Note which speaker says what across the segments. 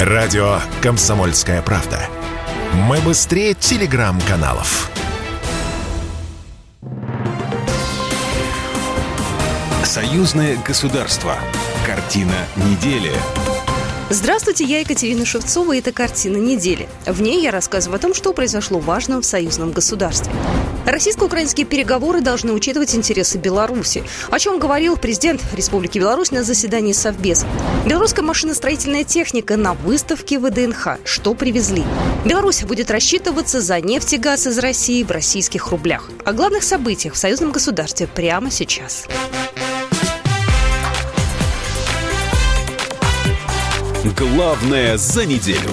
Speaker 1: Радио «Комсомольская правда». Мы быстрее телеграм-каналов. Союзное государство. Картина недели.
Speaker 2: Здравствуйте, я Екатерина Шевцова, и это «Картина недели». В ней я рассказываю о том, что произошло важного в союзном государстве. Российско-украинские переговоры должны учитывать интересы Беларуси, о чем говорил президент Республики Беларусь на заседании Совбеза. Белорусская машиностроительная техника на выставке ВДНХ. Что привезли? Беларусь будет рассчитываться за нефть и газ из России в российских рублях. О главных событиях в союзном государстве прямо сейчас.
Speaker 1: Главное за неделю.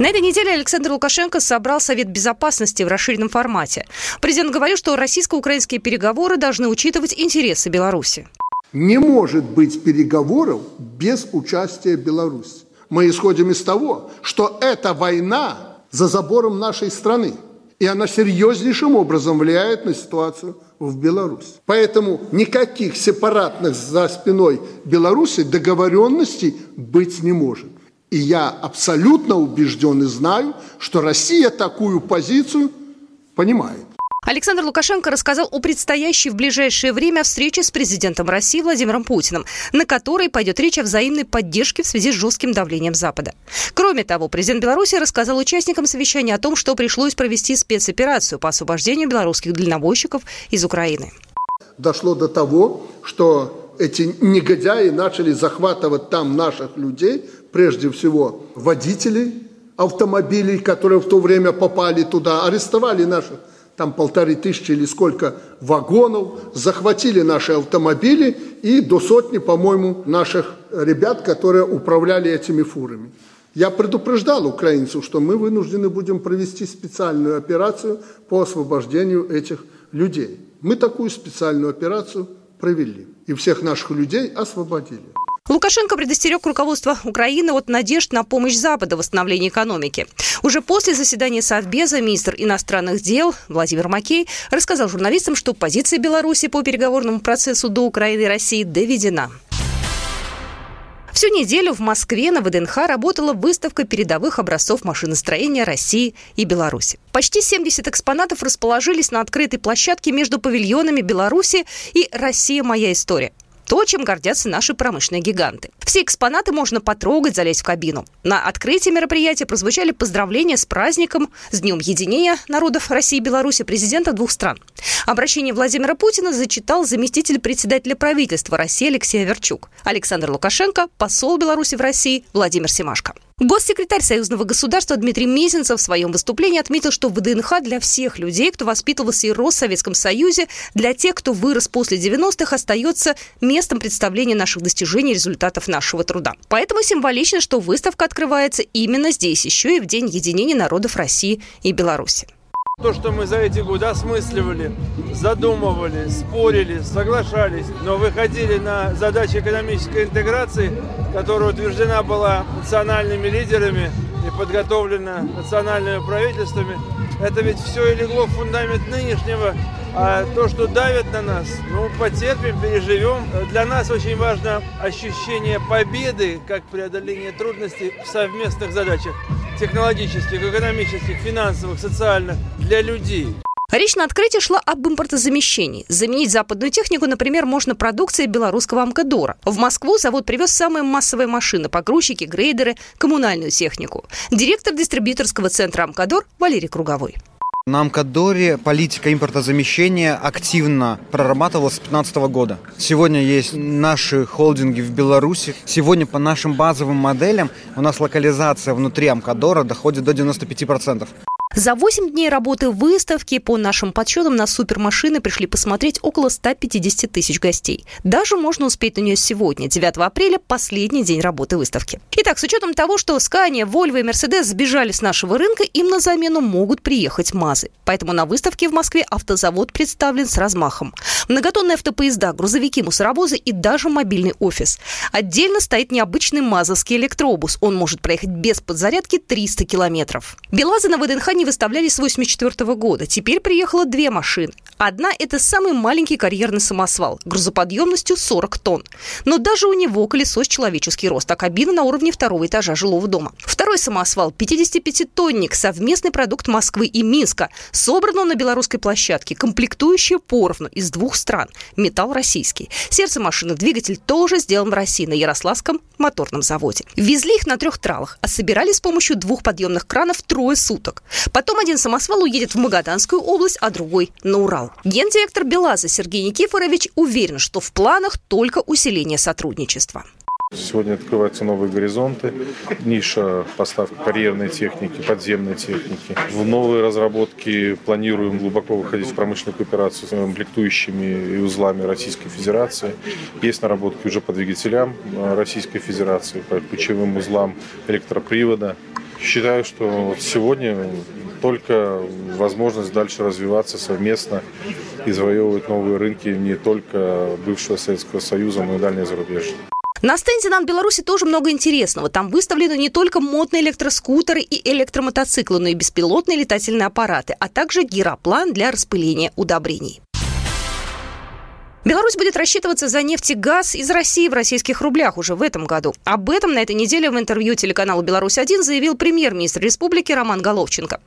Speaker 2: На этой неделе Александр Лукашенко собрал Совет Безопасности в расширенном формате. Президент говорил, что российско-украинские переговоры должны учитывать интересы Беларуси.
Speaker 3: Не может быть переговоров без участия Беларуси. Мы исходим из того, что эта война за забором нашей страны. И она серьезнейшим образом влияет на ситуацию в Беларуси. Поэтому никаких сепаратных за спиной Беларуси договоренностей быть не может. И я абсолютно убежден и знаю, что Россия такую позицию понимает.
Speaker 2: Александр Лукашенко рассказал о предстоящей в ближайшее время встрече с президентом России Владимиром Путиным, на которой пойдет речь о взаимной поддержке в связи с жестким давлением Запада. Кроме того, президент Беларуси рассказал участникам совещания о том, что пришлось провести спецоперацию по освобождению белорусских дальнобойщиков из Украины.
Speaker 3: Дошло до того, что эти негодяи начали захватывать там наших людей, прежде всего водителей автомобилей, которые в то время попали туда, арестовали наших там полторы тысячи или сколько вагонов, захватили наши автомобили и до сотни, по-моему, наших ребят, которые управляли этими фурами. Я предупреждал украинцев, что мы вынуждены будем провести специальную операцию по освобождению этих людей. Мы такую специальную операцию провели и всех наших людей освободили.
Speaker 2: Лукашенко предостерег руководство Украины от надежд на помощь Запада в восстановлении экономики. Уже после заседания Совбеза министр иностранных дел Владимир Макей рассказал журналистам, что позиция Беларуси по переговорному процессу до Украины и России доведена. Всю неделю в Москве на ВДНХ работала выставка передовых образцов машиностроения России и Беларуси. Почти 70 экспонатов расположились на открытой площадке между павильонами Беларуси и «Россия. Моя история». То, чем гордятся наши промышленные гиганты. Все экспонаты можно потрогать, залезть в кабину. На открытии мероприятия прозвучали поздравления с праздником, с Днем единения народов России и Беларуси президента двух стран. Обращение Владимира Путина зачитал заместитель председателя правительства России Алексей Аверчук. Александр Лукашенко, посол Беларуси в России Владимир Семашко. Госсекретарь Союзного государства Дмитрий Мезенцев в своем выступлении отметил, что ВДНХ для всех людей, кто воспитывался и рос в Советском Союзе, для тех, кто вырос после 90-х, остается местом представления наших достижений и результатов нашего труда. Поэтому символично, что выставка открывается именно здесь, еще и в День единения народов России и Беларуси.
Speaker 4: То, что мы за эти годы осмысливали, задумывали, спорили, соглашались, но выходили на задачи экономической интеграции, которая утверждена была национальными лидерами и подготовлена национальными правительствами, это ведь все и легло в фундамент нынешнего. А то, что давит на нас, ну, потерпим, переживем. Для нас очень важно ощущение победы, как преодоление трудностей в совместных задачах технологических, экономических, финансовых, социальных для людей.
Speaker 2: Речь на открытии шла об импортозамещении. Заменить западную технику, например, можно продукцией белорусского Амкадора. В Москву завод привез самые массовые машины, погрузчики, грейдеры, коммунальную технику. Директор дистрибьюторского центра Амкадор Валерий Круговой.
Speaker 5: На Амкадоре политика импортозамещения активно прорабатывалась с 2015 года. Сегодня есть наши холдинги в Беларуси. Сегодня по нашим базовым моделям у нас локализация внутри Амкадора доходит до 95%.
Speaker 2: За 8 дней работы выставки, по нашим подсчетам, на супермашины пришли посмотреть около 150 тысяч гостей. Даже можно успеть на нее сегодня, 9 апреля, последний день работы выставки. Итак, с учетом того, что Scania, Volvo и Mercedes сбежали с нашего рынка, им на замену могут приехать МАЗы. Поэтому на выставке в Москве автозавод представлен с размахом. Многотонные автопоезда, грузовики, мусоровозы и даже мобильный офис. Отдельно стоит необычный мазовский электробус. Он может проехать без подзарядки 300 километров. Белазы на ВДНХ не они выставлялись с 1984 года. Теперь приехало две машины. Одна – это самый маленький карьерный самосвал, грузоподъемностью 40 тонн. Но даже у него колесо с человеческий рост, а кабина на уровне второго этажа жилого дома. Второй самосвал – 55-тонник, совместный продукт Москвы и Минска. Собран он на белорусской площадке, комплектующие поровну из двух стран. Металл российский. Сердце машины, двигатель тоже сделан в России на Ярославском моторном заводе. Везли их на трех тралах, а собирали с помощью двух подъемных кранов трое суток. Потом один самосвал уедет в Магаданскую область, а другой – на Урал. Гендиректор БелАЗа Сергей Никифорович уверен, что в планах только усиление сотрудничества.
Speaker 6: Сегодня открываются новые горизонты, ниша поставки карьерной техники, подземной техники. В новые разработки планируем глубоко выходить в промышленную кооперацию с комплектующими и узлами Российской Федерации. Есть наработки уже по двигателям э, Российской Федерации, по ключевым узлам электропривода. Считаю, что сегодня только возможность дальше развиваться совместно и завоевывать новые рынки не только бывшего Советского Союза, но и дальнее зарубежье.
Speaker 2: На стенде «Нан Беларуси» тоже много интересного. Там выставлены не только модные электроскутеры и электромотоциклы, но и беспилотные летательные аппараты, а также гироплан для распыления удобрений. Беларусь будет рассчитываться за нефть и газ из России в российских рублях уже в этом году. Об этом на этой неделе в интервью телеканалу «Беларусь-1» заявил премьер-министр республики Роман Головченко.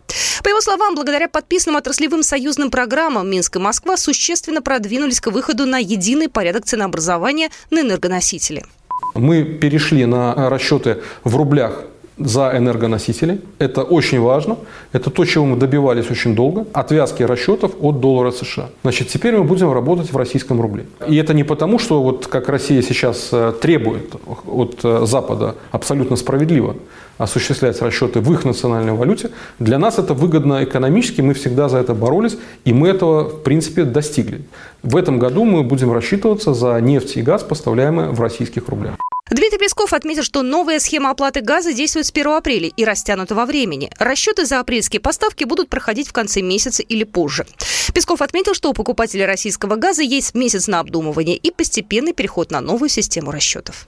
Speaker 2: По его словам, благодаря подписанным отраслевым союзным программам Минск и Москва существенно продвинулись к выходу на единый порядок ценообразования на энергоносители.
Speaker 7: Мы перешли на расчеты в рублях за энергоносители. Это очень важно. Это то, чего мы добивались очень долго. Отвязки расчетов от доллара США. Значит, теперь мы будем работать в российском рубле. И это не потому, что вот как Россия сейчас э, требует от э, Запада абсолютно справедливо осуществлять расчеты в их национальной валюте. Для нас это выгодно экономически, мы всегда за это боролись, и мы этого, в принципе, достигли. В этом году мы будем рассчитываться за нефть и газ, поставляемые в российских рублях.
Speaker 2: Дмитрий Песков отметил, что новая схема оплаты газа действует с 1 апреля и растянута во времени. Расчеты за апрельские поставки будут проходить в конце месяца или позже. Песков отметил, что у покупателей российского газа есть месяц на обдумывание и постепенный переход на новую систему расчетов.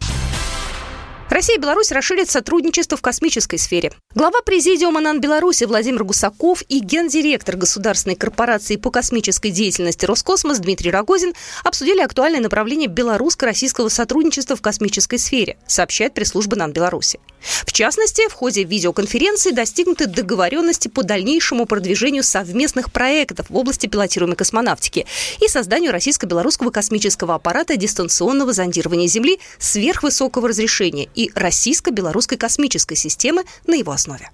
Speaker 2: Россия и Беларусь расширят сотрудничество в космической сфере. Глава президиума НАН Беларуси Владимир Гусаков и гендиректор Государственной корпорации по космической деятельности Роскосмос Дмитрий Рогозин обсудили актуальное направление белорусско-российского сотрудничества в космической сфере, сообщает пресс-служба НАН Беларуси. В частности, в ходе видеоконференции достигнуты договоренности по дальнейшему продвижению совместных проектов в области пилотируемой космонавтики и созданию российско-белорусского космического аппарата дистанционного зондирования Земли сверхвысокого разрешения и российско-белорусской космической системы на его основе.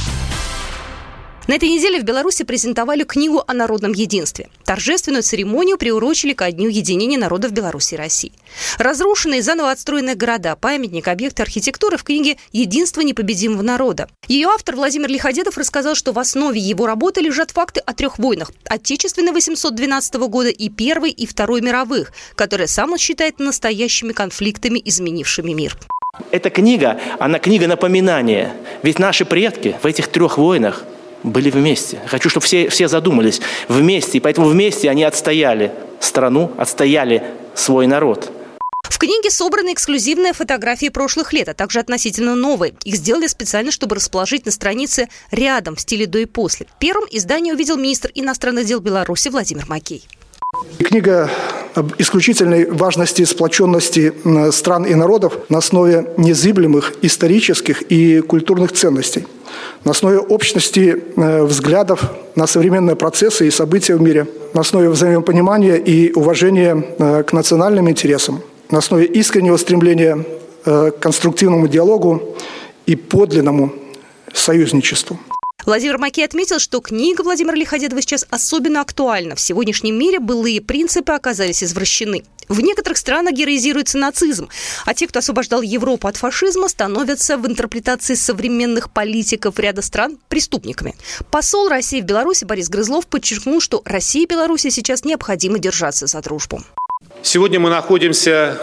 Speaker 2: На этой неделе в Беларуси презентовали книгу о народном единстве. Торжественную церемонию приурочили ко Дню единения народов Беларуси и России. Разрушенные и заново отстроенные города, памятник, объекты архитектуры в книге «Единство непобедимого народа». Ее автор Владимир Лиходедов рассказал, что в основе его работы лежат факты о трех войнах – Отечественной 812 года и Первой и Второй мировых, которые сам он считает настоящими конфликтами, изменившими мир.
Speaker 8: Эта книга, она книга напоминания. Ведь наши предки в этих трех войнах были вместе. Хочу, чтобы все, все задумались вместе. И поэтому вместе они отстояли страну, отстояли свой народ.
Speaker 2: В книге собраны эксклюзивные фотографии прошлых лет, а также относительно новые. Их сделали специально, чтобы расположить на странице рядом в стиле до и после. Первым издание увидел министр иностранных дел Беларуси Владимир Макей.
Speaker 9: Книга об исключительной важности сплоченности стран и народов на основе незыблемых исторических и культурных ценностей, на основе общности э, взглядов на современные процессы и события в мире, на основе взаимопонимания и уважения э, к национальным интересам, на основе искреннего стремления э, к конструктивному диалогу и подлинному союзничеству.
Speaker 2: Владимир Макей отметил, что книга Владимира Лиходедова сейчас особенно актуальна. В сегодняшнем мире былые принципы оказались извращены. В некоторых странах героизируется нацизм, а те, кто освобождал Европу от фашизма, становятся в интерпретации современных политиков ряда стран преступниками. Посол России в Беларуси Борис Грызлов подчеркнул, что России и Беларуси сейчас необходимо держаться за дружбу.
Speaker 10: Сегодня мы находимся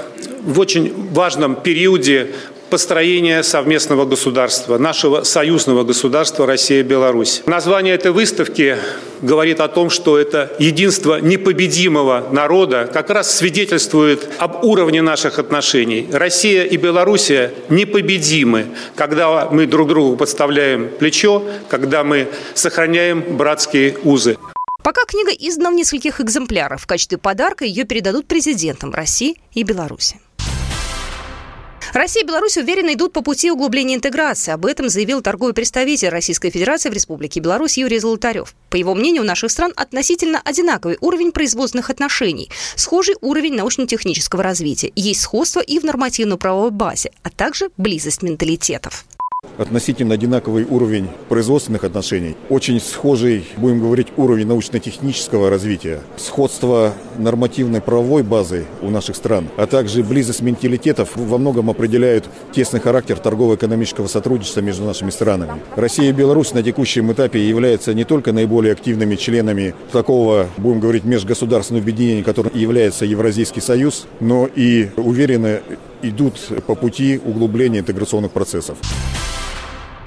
Speaker 10: в очень важном периоде построения совместного государства, нашего союзного государства Россия и Беларусь. Название этой выставки говорит о том, что это единство непобедимого народа как раз свидетельствует об уровне наших отношений. Россия и Белоруссия непобедимы, когда мы друг другу подставляем плечо, когда мы сохраняем братские узы.
Speaker 2: Пока книга издана в нескольких экземплярах. В качестве подарка ее передадут президентам России и Беларуси. Россия и Беларусь уверенно идут по пути углубления интеграции. Об этом заявил торговый представитель Российской Федерации в Республике Беларусь Юрий Золотарев. По его мнению, у наших стран относительно одинаковый уровень производственных отношений, схожий уровень научно-технического развития. Есть сходство и в нормативно-правовой базе, а также близость менталитетов
Speaker 11: относительно одинаковый уровень производственных отношений, очень схожий, будем говорить, уровень научно-технического развития, сходство нормативной правовой базы у наших стран, а также близость менталитетов во многом определяют тесный характер торгово-экономического сотрудничества между нашими странами. Россия и Беларусь на текущем этапе являются не только наиболее активными членами такого, будем говорить, межгосударственного объединения, которым является Евразийский союз, но и уверенно идут по пути углубления интеграционных процессов.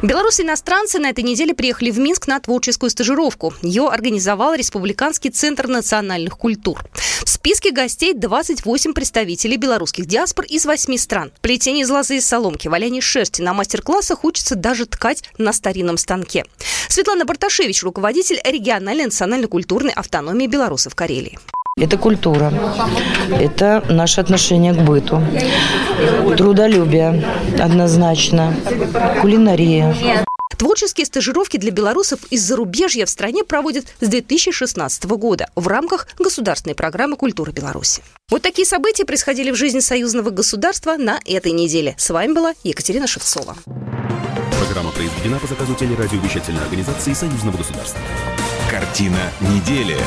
Speaker 2: Белорусы иностранцы на этой неделе приехали в Минск на творческую стажировку. Ее организовал Республиканский центр национальных культур. В списке гостей 28 представителей белорусских диаспор из 8 стран. Плетение из лозы и соломки, валяние шерсти на мастер-классах учатся даже ткать на старинном станке. Светлана Барташевич, руководитель региональной национально-культурной автономии белорусов Карелии.
Speaker 12: Это культура, это наше отношение к быту, трудолюбие однозначно, кулинария.
Speaker 2: Творческие стажировки для белорусов из зарубежья в стране проводят с 2016 года в рамках государственной программы «Культура Беларуси». Вот такие события происходили в жизни союзного государства на этой неделе. С вами была Екатерина Шевцова.
Speaker 1: Программа произведена по заказу телерадиовещательной организации Союзного государства. Картина недели.